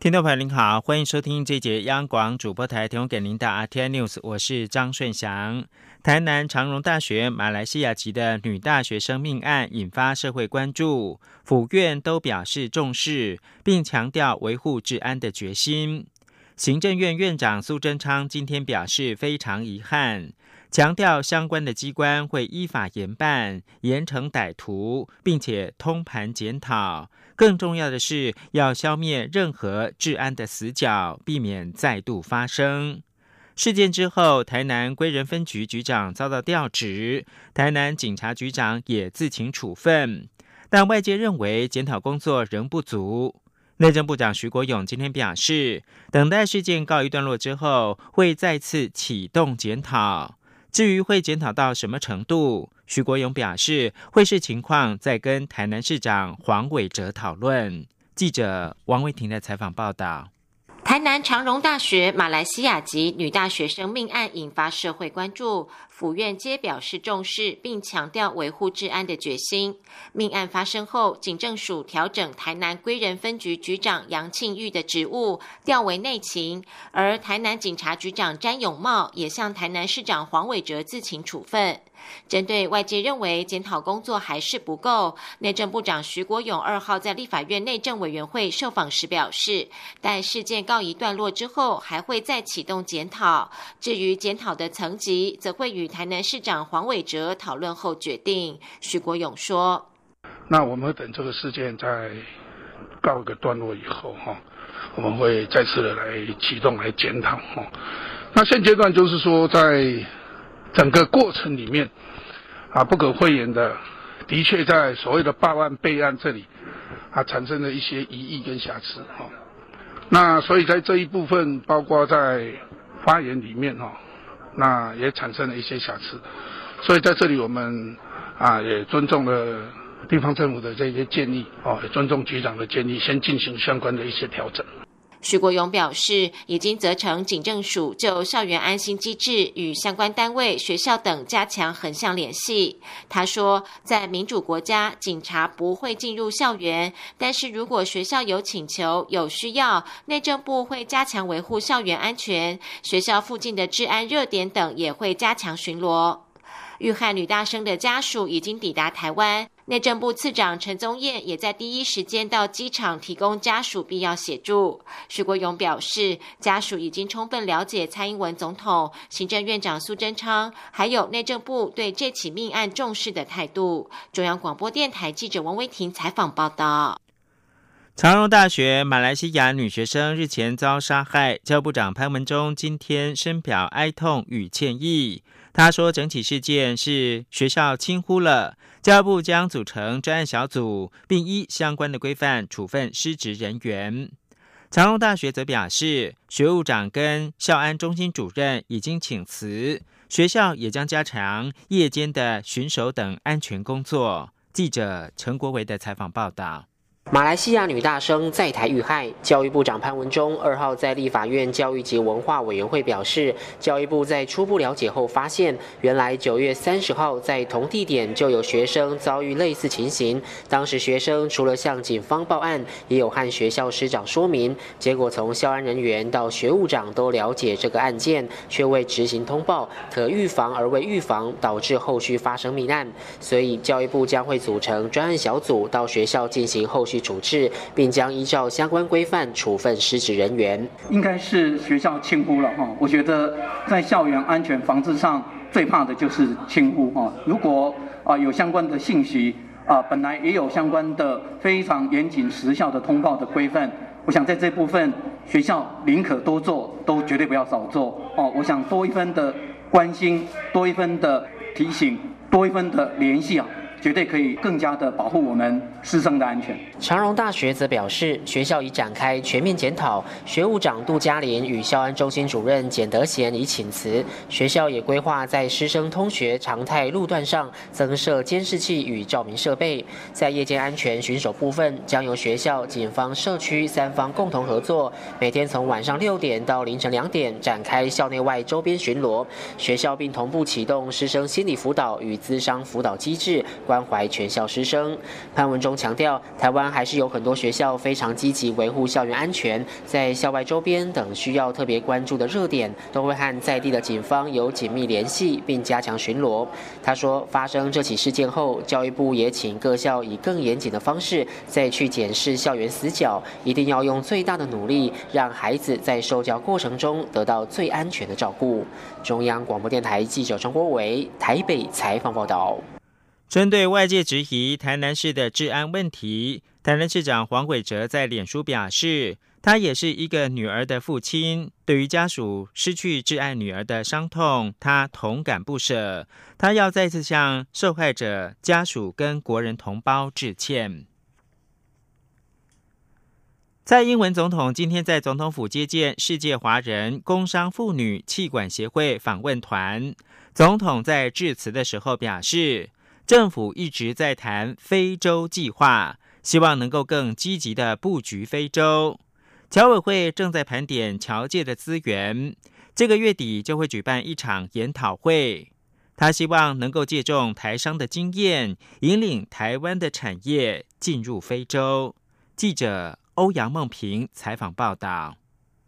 听众朋友您好，欢迎收听这节央广主播台提供给您的 RTI News，我是张顺祥。台南长荣大学马来西亚籍的女大学生命案引发社会关注，府院都表示重视，并强调维护治安的决心。行政院院长苏贞昌今天表示非常遗憾，强调相关的机关会依法严办、严惩歹徒，并且通盘检讨。更重要的是，要消灭任何治安的死角，避免再度发生。事件之后，台南归仁分局局长遭到调职，台南警察局长也自请处分，但外界认为检讨工作仍不足。内政部长徐国勇今天表示，等待事件告一段落之后，会再次启动检讨。至于会检讨到什么程度，徐国勇表示会视情况再跟台南市长黄伟哲讨论。记者王维婷的采访报道。台南长荣大学马来西亚籍女大学生命案引发社会关注，府院皆表示重视，并强调维护治安的决心。命案发生后，警政署调整台南归仁分局局长杨庆玉的职务，调为内勤，而台南警察局长詹永茂也向台南市长黄伟哲自请处分。针对外界认为检讨工作还是不够，内政部长徐国勇二号在立法院内政委员会受访时表示，待事件告一段落之后，还会再启动检讨。至于检讨的层级，则会与台南市长黄伟哲讨论后决定。徐国勇说：“那我们等这个事件在告一个段落以后，哈，我们会再次的来启动来检讨。哈，那现阶段就是说在。”整个过程里面，啊，不可讳言的，的确在所谓的报案备案这里，啊，产生了一些疑义跟瑕疵哈。那所以在这一部分，包括在发言里面哈，那也产生了一些瑕疵。所以在这里我们啊也尊重了地方政府的这些建议哦，也尊重局长的建议，先进行相关的一些调整。徐国勇表示，已经责成警政署就校园安心机制与相关单位、学校等加强横向联系。他说，在民主国家，警察不会进入校园，但是如果学校有请求、有需要，内政部会加强维护校园安全，学校附近的治安热点等也会加强巡逻。遇害女大生的家属已经抵达台湾，内政部次长陈宗彦也在第一时间到机场提供家属必要协助。徐国勇表示，家属已经充分了解蔡英文总统、行政院长苏贞昌，还有内政部对这起命案重视的态度。中央广播电台记者王威婷采访报道。长荣大学马来西亚女学生日前遭杀害，教育部长潘文忠今天深表哀痛与歉意。他说，整起事件是学校轻忽了，教育部将组成专案小组，并依相关的规范处分失职人员。长隆大学则表示，学务长跟校安中心主任已经请辞，学校也将加强夜间的巡守等安全工作。记者陈国维的采访报道。马来西亚女大生在台遇害，教育部长潘文忠二号在立法院教育及文化委员会表示，教育部在初步了解后发现，原来九月三十号在同地点就有学生遭遇类似情形。当时学生除了向警方报案，也有和学校师长说明，结果从校安人员到学务长都了解这个案件，却未执行通报，可预防而未预防，导致后续发生命案。所以教育部将会组成专案小组到学校进行后去。处置，并将依照相关规范处分失职人员。应该是学校轻忽了哈，我觉得在校园安全防治上最怕的就是轻忽啊。如果啊有相关的信息啊，本来也有相关的非常严谨时效的通报的规范，我想在这部分学校宁可多做，都绝对不要少做哦。我想多一分的关心，多一分的提醒，多一分的联系啊。绝对可以更加的保护我们师生的安全。长荣大学则表示，学校已展开全面检讨，学务长杜嘉玲与校安中心主任简德贤已请辞。学校也规划在师生通学常态路段上增设监视器与照明设备。在夜间安全巡守部分，将由学校、警方、社区三方共同合作，每天从晚上六点到凌晨两点展开校内外周边巡逻。学校并同步启动师生心理辅导与资商辅导机制，关怀全校师生。潘文中强调，台湾。还是有很多学校非常积极维护校园安全，在校外周边等需要特别关注的热点，都会和在地的警方有紧密联系，并加强巡逻。他说，发生这起事件后，教育部也请各校以更严谨的方式再去检视校园死角，一定要用最大的努力，让孩子在受教过程中得到最安全的照顾。中央广播电台记者张国伟台北采访报道。针对外界质疑台南市的治安问题。台南市长黄伟哲在脸书表示，他也是一个女儿的父亲，对于家属失去挚爱女儿的伤痛，他同感不舍。他要再次向受害者家属跟国人同胞致歉。蔡英文总统今天在总统府接见世界华人工商妇女气管协会访问团。总统在致辞的时候表示，政府一直在谈非洲计划。希望能够更积极的布局非洲。侨委会正在盘点侨界的资源，这个月底就会举办一场研讨会。他希望能够借重台商的经验，引领台湾的产业进入非洲。记者欧阳梦平采访报道。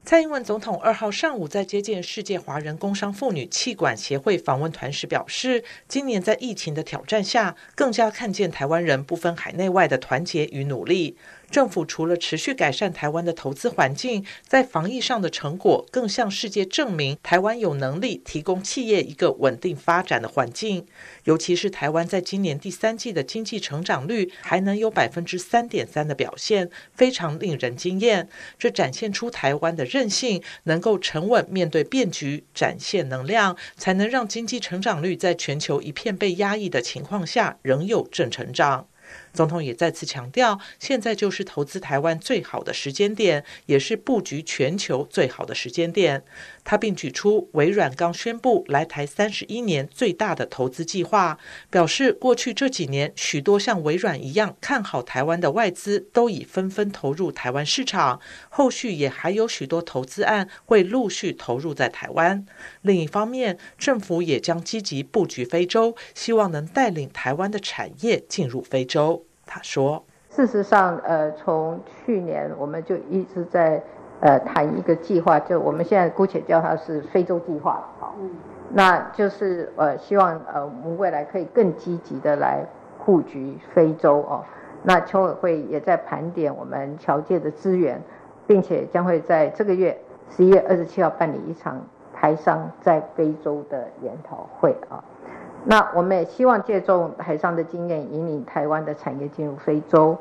蔡英文总统二号上午在接见世界华人工商妇女气管协会访问团时表示，今年在疫情的挑战下，更加看见台湾人不分海内外的团结与努力。政府除了持续改善台湾的投资环境，在防疫上的成果，更向世界证明台湾有能力提供企业一个稳定发展的环境。尤其是台湾在今年第三季的经济成长率还能有百分之三点三的表现，非常令人惊艳。这展现出台湾的韧性，能够沉稳面对变局，展现能量，才能让经济成长率在全球一片被压抑的情况下，仍有正成长。总统也再次强调，现在就是投资台湾最好的时间点，也是布局全球最好的时间点。他并举出微软刚宣布来台三十一年最大的投资计划，表示过去这几年许多像微软一样看好台湾的外资都已纷纷投入台湾市场，后续也还有许多投资案会陆续投入在台湾。另一方面，政府也将积极布局非洲，希望能带领台湾的产业进入非洲。他说：“事实上，呃，从去年我们就一直在。”呃，谈一个计划，就我们现在姑且叫它是非洲计划，好，那就是呃，希望呃，我们未来可以更积极的来布局非洲哦。那侨委会也在盘点我们侨界的资源，并且将会在这个月十一月二十七号办理一场台商在非洲的研讨会啊。那我们也希望借助台上的经验，引领台湾的产业进入非洲。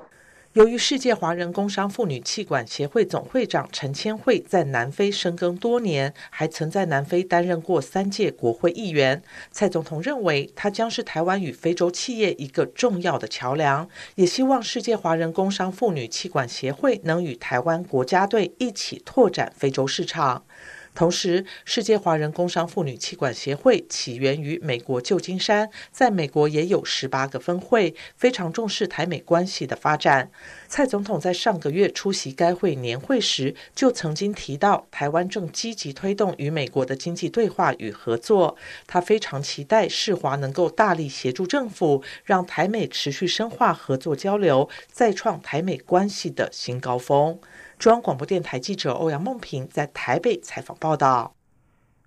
由于世界华人工商妇女气管协会总会长陈千惠在南非深耕多年，还曾在南非担任过三届国会议员，蔡总统认为她将是台湾与非洲企业一个重要的桥梁，也希望世界华人工商妇女气管协会能与台湾国家队一起拓展非洲市场。同时，世界华人工商妇女气管协会起源于美国旧金山，在美国也有十八个分会，非常重视台美关系的发展。蔡总统在上个月出席该会年会时，就曾经提到，台湾正积极推动与美国的经济对话与合作。他非常期待世华能够大力协助政府，让台美持续深化合作交流，再创台美关系的新高峰。中央广播电台记者欧阳梦平在台北采访报道：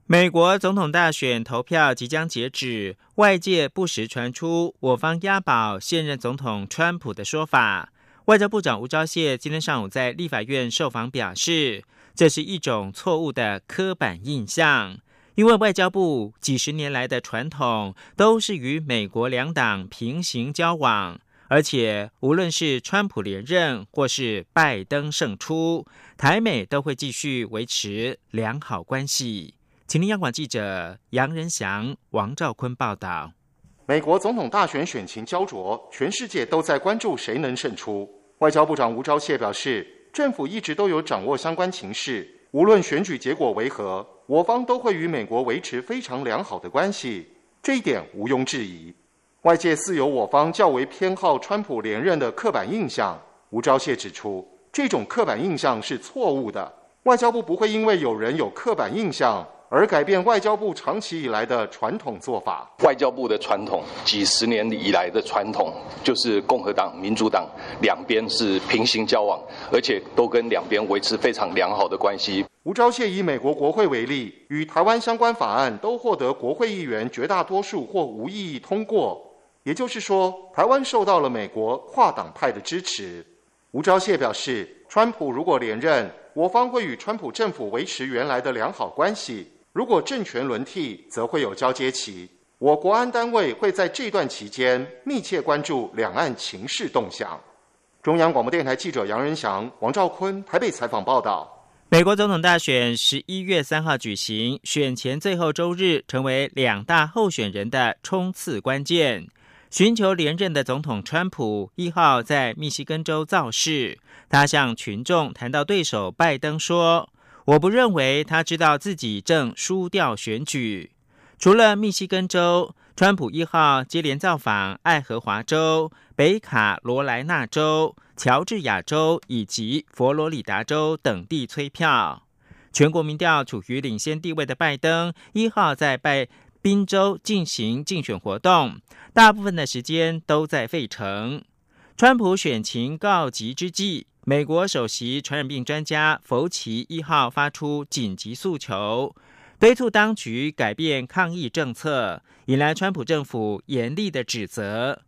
美国总统大选投票即将截止，外界不时传出我方押宝现任总统川普的说法。外交部长吴钊燮今天上午在立法院受访表示，这是一种错误的刻板印象，因为外交部几十年来的传统都是与美国两党平行交往。而且，无论是川普连任或是拜登胜出，台美都会继续维持良好关系。请听央广记者杨仁祥、王兆坤报道。美国总统大选选情焦灼，全世界都在关注谁能胜出。外交部长吴钊燮表示，政府一直都有掌握相关情势，无论选举结果为何，我方都会与美国维持非常良好的关系，这一点毋庸置疑。外界似有我方较为偏好川普连任的刻板印象，吴钊燮指出，这种刻板印象是错误的。外交部不会因为有人有刻板印象。而改变外交部长期以来的传统做法。外交部的传统，几十年以来的传统，就是共和党、民主党两边是平行交往，而且都跟两边维持非常良好的关系。吴钊燮以美国国会为例，与台湾相关法案都获得国会议员绝大多数或无异议通过，也就是说，台湾受到了美国跨党派的支持。吴钊燮表示，川普如果连任，我方会与川普政府维持原来的良好关系。如果政权轮替，则会有交接期。我国安单位会在这段期间密切关注两岸情势动向。中央广播电台记者杨仁祥、王兆坤台北采访报道。美国总统大选十一月三号举行，选前最后周日成为两大候选人的冲刺关键。寻求连任的总统川普一号在密西根州造势，他向群众谈到对手拜登说。我不认为他知道自己正输掉选举。除了密西根州，川普一号接连造访爱荷华州、北卡罗来纳州、乔治亚州以及佛罗里达州等地催票。全国民调处于领先地位的拜登一号在拜宾州进行竞选活动，大部分的时间都在费城。川普选情告急之际。美国首席传染病专家福奇一号发出紧急诉求，敦促当局改变抗疫政策，引来川普政府严厉的指责。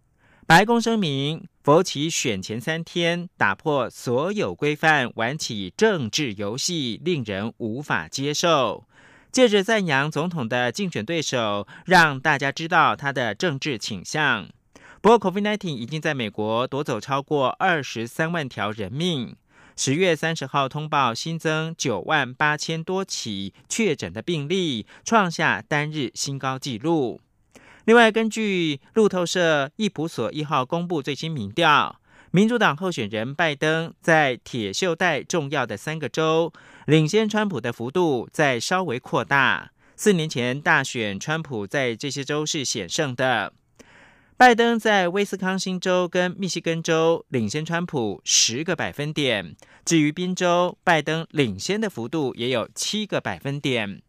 白宫声明，福奇选前三天打破所有规范，玩起政治游戏，令人无法接受。借着赞扬总统的竞选对手，让大家知道他的政治倾向。不过，COVID-19 已经在美国夺走超过二十三万条人命。十月三十号通报新增九万八千多起确诊的病例，创下单日新高纪录。另外，根据路透社易普所一号公布最新民调，民主党候选人拜登在铁锈带重要的三个州领先川普的幅度在稍微扩大。四年前大选，川普在这些州是险胜的。拜登在威斯康星州跟密西根州领先川普十个百分点，至于宾州，拜登领先的幅度也有七个百分点。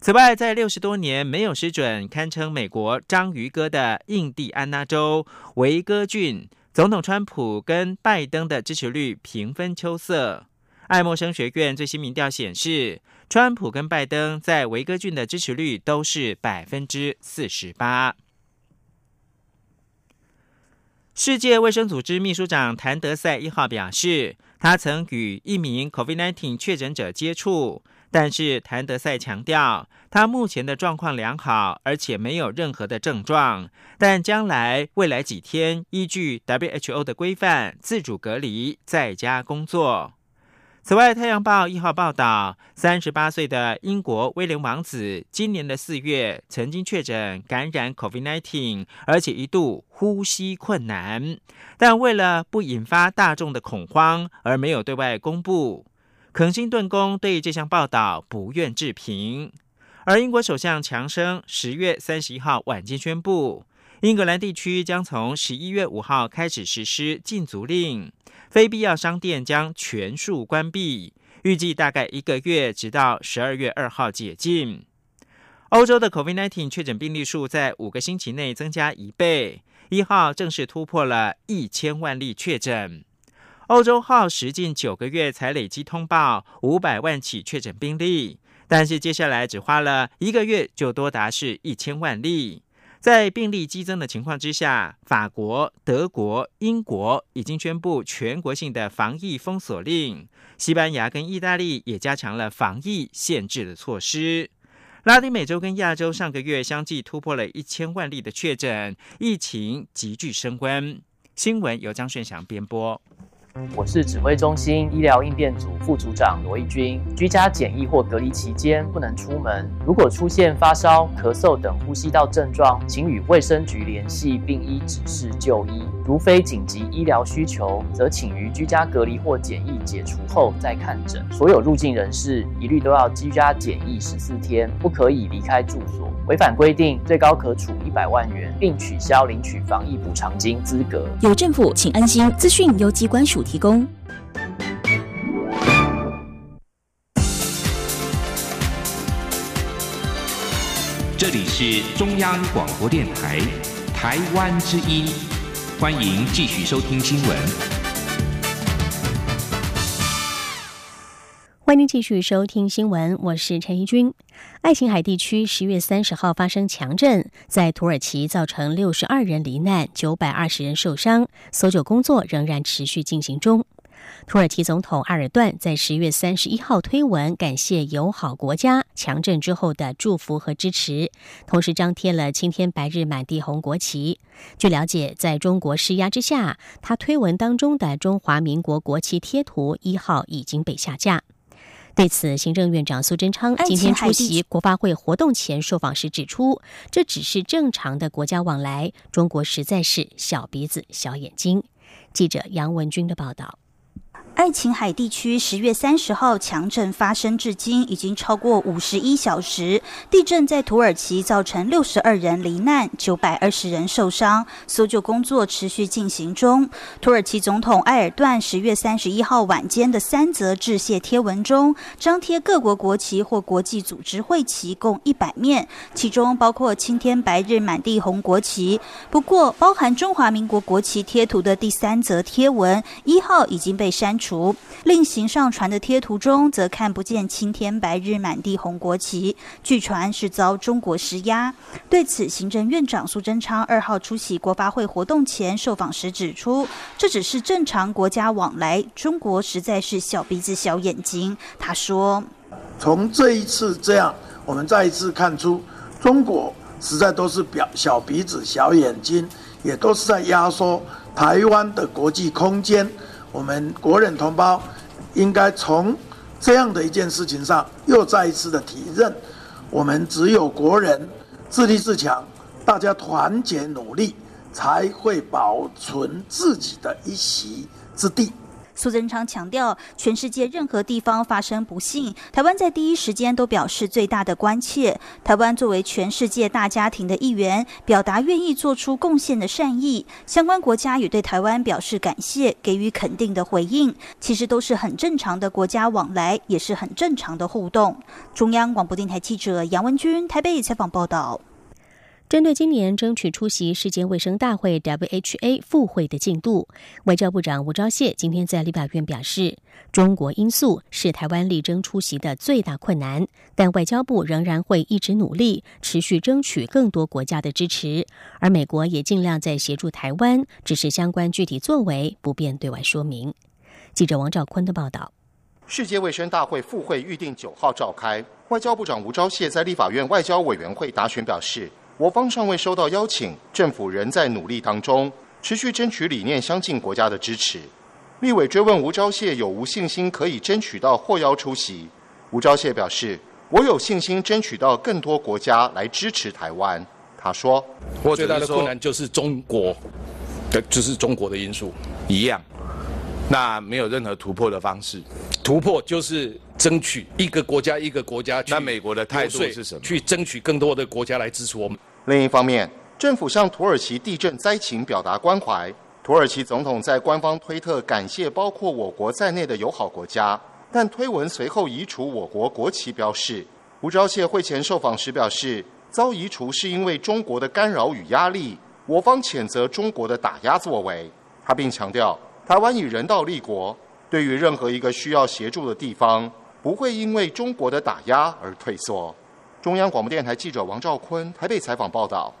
此外，在六十多年没有失准、堪称美国章鱼哥的印第安纳州维戈郡，总统川普跟拜登的支持率平分秋色。爱默生学院最新民调显示，川普跟拜登在维戈郡的支持率都是百分之四十八。世界卫生组织秘书长谭德赛一号表示，他曾与一名 COVID-19 确诊者接触，但是谭德赛强调，他目前的状况良好，而且没有任何的症状，但将来未来几天依据 WHO 的规范自主隔离，在家工作。此外，《太阳报》一号报道，三十八岁的英国威廉王子今年的四月曾经确诊感染 COVID-19，而且一度呼吸困难，但为了不引发大众的恐慌，而没有对外公布。肯辛顿宫对这项报道不愿置评。而英国首相强生十月三十一号晚间宣布，英格兰地区将从十一月五号开始实施禁足令。非必要商店将全数关闭，预计大概一个月，直到十二月二号解禁。欧洲的 COVID-19 确诊病例数在五个星期内增加一倍，一号正式突破了一千万例确诊。欧洲耗时近九个月才累积通报五百万起确诊病例，但是接下来只花了一个月就多达是一千万例。在病例激增的情况之下，法国、德国、英国已经宣布全国性的防疫封锁令。西班牙跟意大利也加强了防疫限制的措施。拉丁美洲跟亚洲上个月相继突破了一千万例的确诊，疫情急剧升温。新闻由张顺祥编播。我是指挥中心医疗应变组副组长罗义军，居家检疫或隔离期间不能出门。如果出现发烧、咳嗽等呼吸道症状，请与卫生局联系，并依指示就医。如非紧急医疗需求，则请于居家隔离或检疫解除后再看诊。所有入境人士一律都要居家检疫十四天，不可以离开住所。违反规定，最高可处一百万元，并取消领取防疫补偿金资格。有政府，请安心。资讯由机关署提供。这里是中央广播电台台湾之音，欢迎继续收听新闻。欢迎继续收听新闻，我是陈怡君。爱琴海地区十月三十号发生强震，在土耳其造成六十二人罹难，九百二十人受伤，搜救工作仍然持续进行中。土耳其总统埃尔段在十月三十一号推文感谢友好国家强震之后的祝福和支持，同时张贴了青天白日满地红国旗。据了解，在中国施压之下，他推文当中的中华民国国旗贴图一号已经被下架。对此，行政院长苏贞昌今天出席国发会活动前受访时指出，这只是正常的国家往来，中国实在是小鼻子小眼睛。记者杨文军的报道。爱琴海地区十月三十号强震发生至今已经超过五十一小时。地震在土耳其造成六十二人罹难，九百二十人受伤，搜救工作持续进行中。土耳其总统埃尔段十月三十一号晚间的三则致谢贴文中，张贴各国国旗或国际组织会旗共一百面，其中包括青天白日满地红国旗。不过，包含中华民国国旗贴图的第三则贴文一号已经被删除。除另行上传的贴图中，则看不见青天白日满地红国旗，据传是遭中国施压。对此，行政院长苏贞昌二号出席国发会活动前受访时指出，这只是正常国家往来，中国实在是小鼻子小眼睛。他说：“从这一次这样，我们再一次看出，中国实在都是表小鼻子小眼睛，也都是在压缩台湾的国际空间。”我们国人同胞应该从这样的一件事情上又再一次的提认，我们只有国人自立自强，大家团结努力，才会保存自己的一席之地。苏贞昌强调，全世界任何地方发生不幸，台湾在第一时间都表示最大的关切。台湾作为全世界大家庭的一员，表达愿意做出贡献的善意。相关国家也对台湾表示感谢，给予肯定的回应。其实都是很正常的国家往来，也是很正常的互动。中央广播电台记者杨文君台北采访报道。针对今年争取出席世界卫生大会 （WHA） 赴会的进度，外交部长吴钊燮今天在立法院表示，中国因素是台湾力争出席的最大困难，但外交部仍然会一直努力，持续争取更多国家的支持，而美国也尽量在协助台湾，只是相关具体作为不便对外说明。记者王兆坤的报道。世界卫生大会赴会预定九号召开，外交部长吴钊燮在立法院外交委员会答询表示。我方尚未收到邀请，政府仍在努力当中，持续争取理念相近国家的支持。立委追问吴钊燮有无信心可以争取到获邀出席，吴钊燮表示：“我有信心争取到更多国家来支持台湾。”他说：“我最大的困难就是中国的，就是中国的因素一样，那没有任何突破的方式。突破就是争取一个国家一个国家。那美国的态度是什么？去争取更多的国家来支持我们。”另一方面，政府向土耳其地震灾情表达关怀。土耳其总统在官方推特感谢包括我国在内的友好国家，但推文随后移除我国国旗标示。吴钊燮会前受访时表示，遭移除是因为中国的干扰与压力，我方谴责中国的打压作为。他并强调，台湾以人道立国，对于任何一个需要协助的地方，不会因为中国的打压而退缩。中央广播电台记者王兆坤台北采访报道：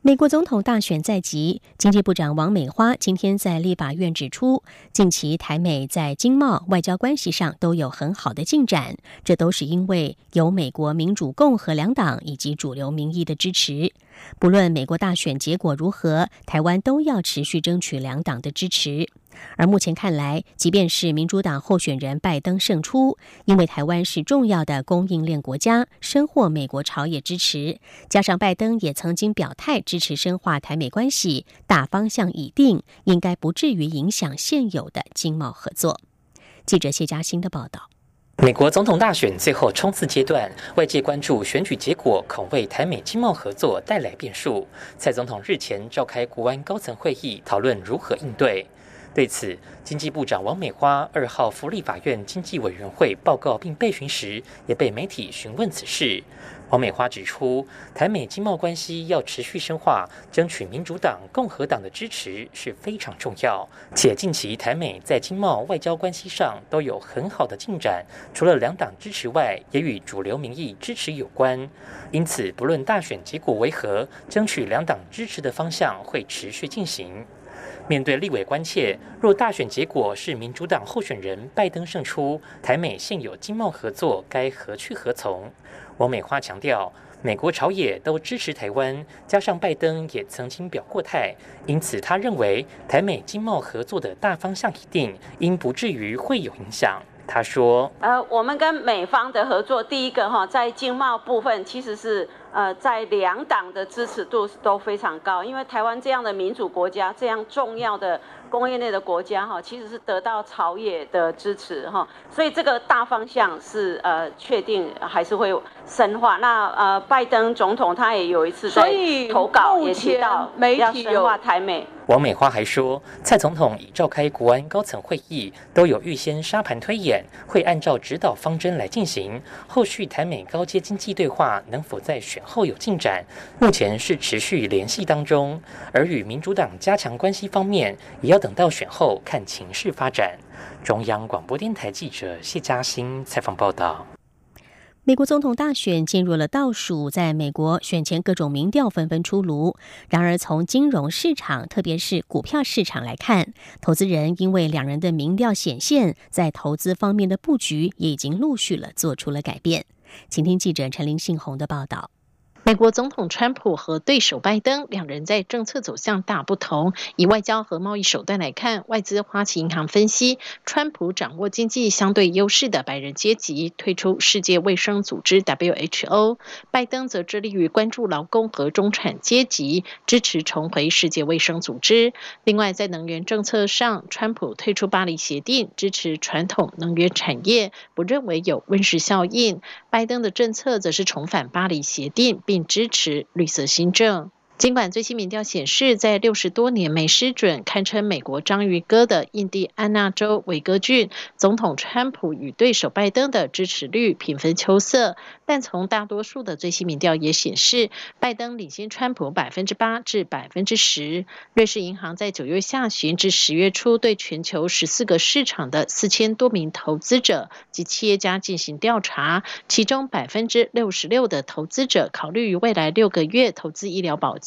美国总统大选在即，经济部长王美花今天在立法院指出，近期台美在经贸、外交关系上都有很好的进展，这都是因为有美国民主、共和两党以及主流民意的支持。不论美国大选结果如何，台湾都要持续争取两党的支持。而目前看来，即便是民主党候选人拜登胜出，因为台湾是重要的供应链国家，深获美国朝野支持，加上拜登也曾经表态支持深化台美关系，大方向已定，应该不至于影响现有的经贸合作。记者谢嘉欣的报道。美国总统大选最后冲刺阶段，外界关注选举结果恐为台美经贸合作带来变数。蔡总统日前召开国安高层会议，讨论如何应对。对此，经济部长王美花二号福利法院经济委员会报告并备询时，也被媒体询问此事。王美花指出，台美经贸关系要持续深化，争取民主党、共和党的支持是非常重要。且近期台美在经贸、外交关系上都有很好的进展，除了两党支持外，也与主流民意支持有关。因此，不论大选结果为何，争取两党支持的方向会持续进行。面对立委关切，若大选结果是民主党候选人拜登胜出，台美现有经贸合作该何去何从？王美花强调，美国朝野都支持台湾，加上拜登也曾经表过态，因此他认为台美经贸合作的大方向一定，应不至于会有影响。他说：“呃，我们跟美方的合作，第一个哈，在经贸部分其实是。”呃，在两党的支持度都非常高，因为台湾这样的民主国家，这样重要的工业内的国家，哈，其实是得到朝野的支持，哈，所以这个大方向是呃确定还是会深化。那呃，拜登总统他也有一次在投稿也提到要深化台美。王美花还说，蔡总统已召开国安高层会议，都有预先沙盘推演，会按照指导方针来进行。后续台美高阶经济对话能否在选后有进展，目前是持续联系当中。而与民主党加强关系方面，也要等到选后看情势发展。中央广播电台记者谢嘉欣采访报道。美国总统大选进入了倒数，在美国选前各种民调纷纷出炉。然而，从金融市场，特别是股票市场来看，投资人因为两人的民调显现，在投资方面的布局也已经陆续了做出了改变。请听记者陈林信宏的报道。美国总统川普和对手拜登两人在政策走向大不同。以外交和贸易手段来看，外资花旗银行分析，川普掌握经济相对优势的白人阶级，退出世界卫生组织 WHO；拜登则致力于关注劳工和中产阶级，支持重回世界卫生组织。另外，在能源政策上，川普退出巴黎协定，支持传统能源产业，不认为有温室效应；拜登的政策则是重返巴黎协定。并支持绿色新政。尽管最新民调显示，在六十多年没失准、堪称美国章鱼哥的印第安纳州维戈郡，总统川普与对手拜登的支持率平分秋色。但从大多数的最新民调也显示，拜登领先川普百分之八至百分之十。瑞士银行在九月下旬至十月初对全球十四个市场的四千多名投资者及企业家进行调查，其中百分之六十六的投资者考虑于未来六个月投资医疗保，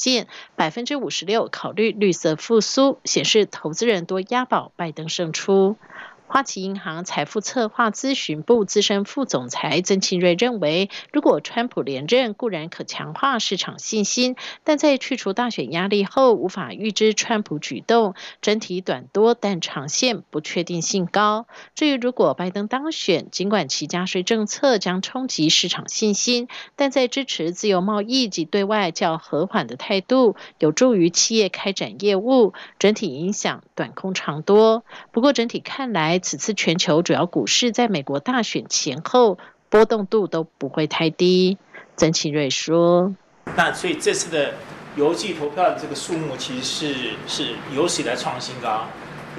百分之五十六考虑绿色复苏，显示投资人多押宝拜登胜出。花旗银行财富策划咨询部资深副总裁曾庆瑞认为，如果川普连任，固然可强化市场信心，但在去除大选压力后，无法预知川普举动，整体短多，但长线不确定性高。至于如果拜登当选，尽管其加税政策将冲击市场信心，但在支持自由贸易及对外较和缓的态度，有助于企业开展业务，整体影响短空长多。不过整体看来，此次全球主要股市在美国大选前后波动度都不会太低，曾启瑞说。那所以这次的邮寄投票的这个数目其实是是有史以来创新高。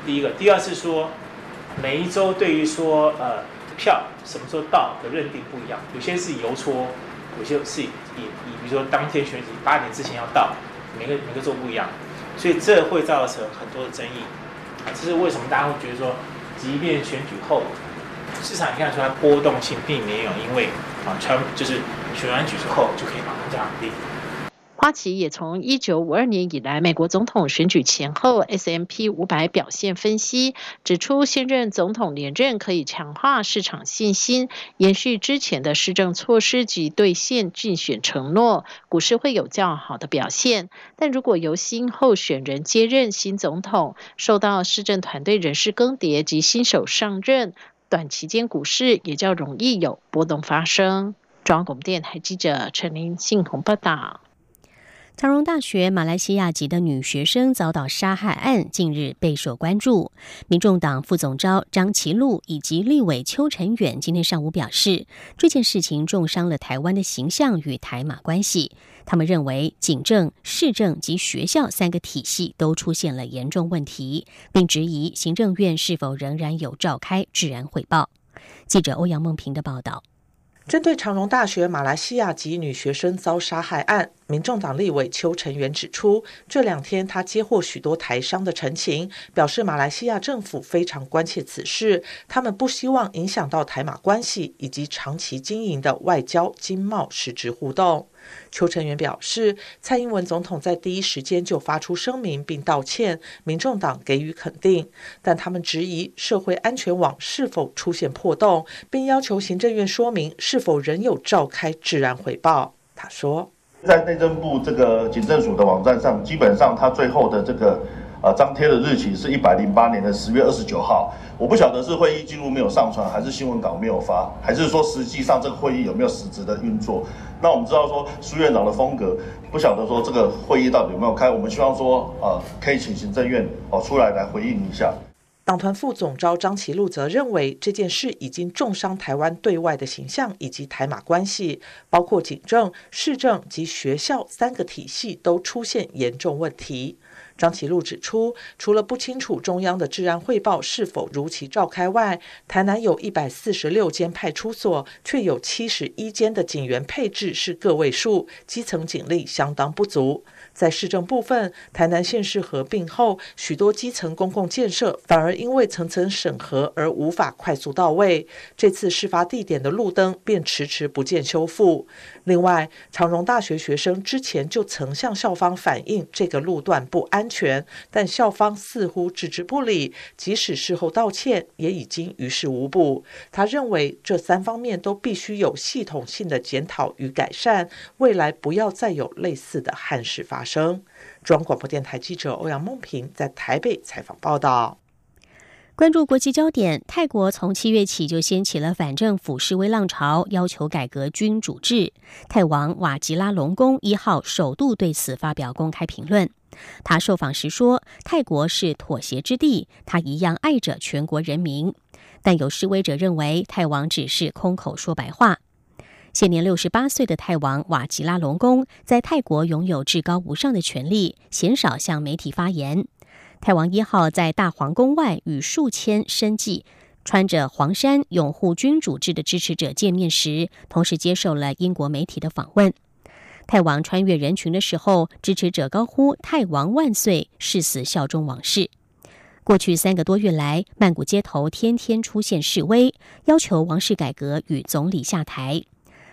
第一个，第二是说每一周对于说呃票什么时候到的认定不一样，有些是邮戳，有些是以以比如说当天选举八点之前要到，每个每个州不一样，所以这会造成很多的争议。这是为什么大家会觉得说？即便选举后，市场看出来波动性并没有，因为啊，川就是选完举之后就可以马上降低。花旗也从一九五二年以来美国总统选举前后 S M P 五百表现分析，指出现任总统连任可以强化市场信心，延续之前的施政措施及兑现竞选承诺，股市会有较好的表现。但如果由新候选人接任新总统，受到市政团队人事更迭及新手上任，短期间股市也较容易有波动发生。中央广电台记者陈林信鸿报道。长荣大学马来西亚籍的女学生遭到杀害案近日备受关注。民众党副总召张其禄以及立委邱成远今天上午表示，这件事情重伤了台湾的形象与台马关系。他们认为警政、市政及学校三个体系都出现了严重问题，并质疑行政院是否仍然有召开治安汇报。记者欧阳梦平的报道。针对长荣大学马来西亚籍女学生遭杀害案，民众党立委邱成元指出，这两天他接获许多台商的陈情，表示马来西亚政府非常关切此事，他们不希望影响到台马关系以及长期经营的外交经贸实质互动。邱成元表示，蔡英文总统在第一时间就发出声明并道歉，民众党给予肯定，但他们质疑社会安全网是否出现破洞，并要求行政院说明是否仍有召开治安汇报。他说，在内政部这个警政署的网站上，基本上他最后的这个呃张贴的日期是一百零八年的十月二十九号。我不晓得是会议记录没有上传，还是新闻稿没有发，还是说实际上这个会议有没有实质的运作？那我们知道说苏院长的风格，不晓得说这个会议到底有没有开？我们希望说，呃，可以请行政院哦出来来回应一下。党团副总召张其禄则认为，这件事已经重伤台湾对外的形象以及台马关系，包括警政、市政及学校三个体系都出现严重问题。张其禄指出，除了不清楚中央的治安汇报是否如期召开外，台南有一百四十六间派出所，却有七十一间的警员配置是个位数，基层警力相当不足。在市政部分，台南县市合并后，许多基层公共建设反而因为层层审核而无法快速到位。这次事发地点的路灯便迟迟不见修复。另外，长荣大学学生之前就曾向校方反映这个路段不安安全，但校方似乎置之不理，即使事后道歉，也已经于事无补。他认为这三方面都必须有系统性的检讨与改善，未来不要再有类似的憾事发生。生中央广播电台记者欧阳梦平在台北采访报道。关注国际焦点，泰国从七月起就掀起了反政府示威浪潮，要求改革君主制。泰王瓦吉拉隆功一号首度对此发表公开评论。他受访时说：“泰国是妥协之地，他一样爱着全国人民。”但有示威者认为，泰王只是空口说白话。现年六十八岁的泰王瓦吉拉隆功在泰国拥有至高无上的权力，鲜少向媒体发言。泰王一号在大皇宫外与数千身骑穿着黄衫、拥护君主制的支持者见面时，同时接受了英国媒体的访问。泰王穿越人群的时候，支持者高呼“泰王万岁”，誓死效忠王室。过去三个多月来，曼谷街头天天出现示威，要求王室改革与总理下台。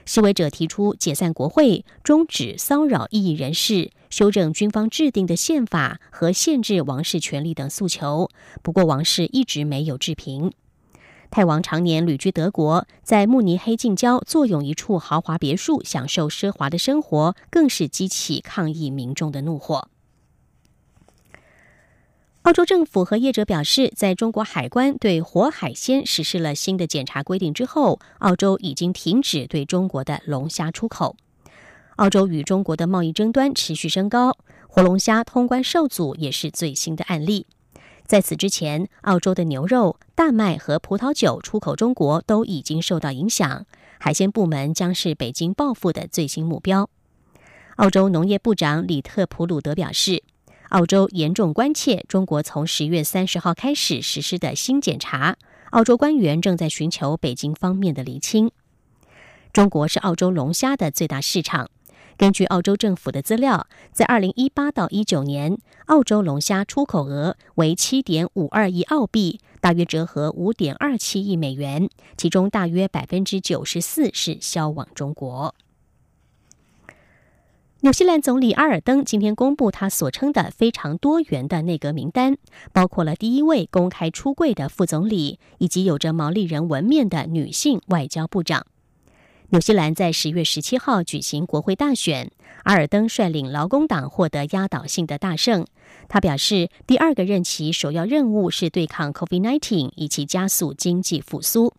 示威者提出解散国会、终止骚扰异议人士、修正军方制定的宪法和限制王室权力等诉求。不过，王室一直没有置评。泰王常年旅居德国，在慕尼黑近郊坐拥一处豪华别墅，享受奢华的生活，更是激起抗议民众的怒火。澳洲政府和业者表示，在中国海关对活海鲜实施了新的检查规定之后，澳洲已经停止对中国的龙虾出口。澳洲与中国的贸易争端持续升高，活龙虾通关受阻也是最新的案例。在此之前，澳洲的牛肉、大麦和葡萄酒出口中国都已经受到影响，海鲜部门将是北京报复的最新目标。澳洲农业部长里特普鲁德表示。澳洲严重关切中国从十月三十号开始实施的新检查，澳洲官员正在寻求北京方面的厘清。中国是澳洲龙虾的最大市场。根据澳洲政府的资料，在二零一八到一九年，澳洲龙虾出口额为七点五二亿澳币，大约折合五点二七亿美元，其中大约百分之九十四是销往中国。纽西兰总理阿尔登今天公布他所称的非常多元的内阁名单，包括了第一位公开出柜的副总理，以及有着毛利人纹面的女性外交部长。纽西兰在十月十七号举行国会大选，阿尔登率领劳工党获得压倒性的大胜。他表示，第二个任期首要任务是对抗 COVID-19，以及加速经济复苏。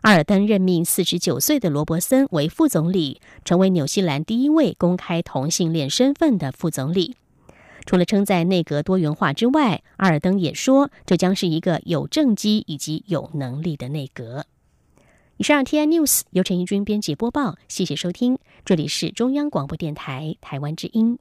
阿尔登任命四十九岁的罗伯森为副总理，成为纽西兰第一位公开同性恋身份的副总理。除了称赞内阁多元化之外，阿尔登也说，这将是一个有政绩以及有能力的内阁。以上 T I News 由陈怡君编辑播报，谢谢收听，这里是中央广播电台台湾之音。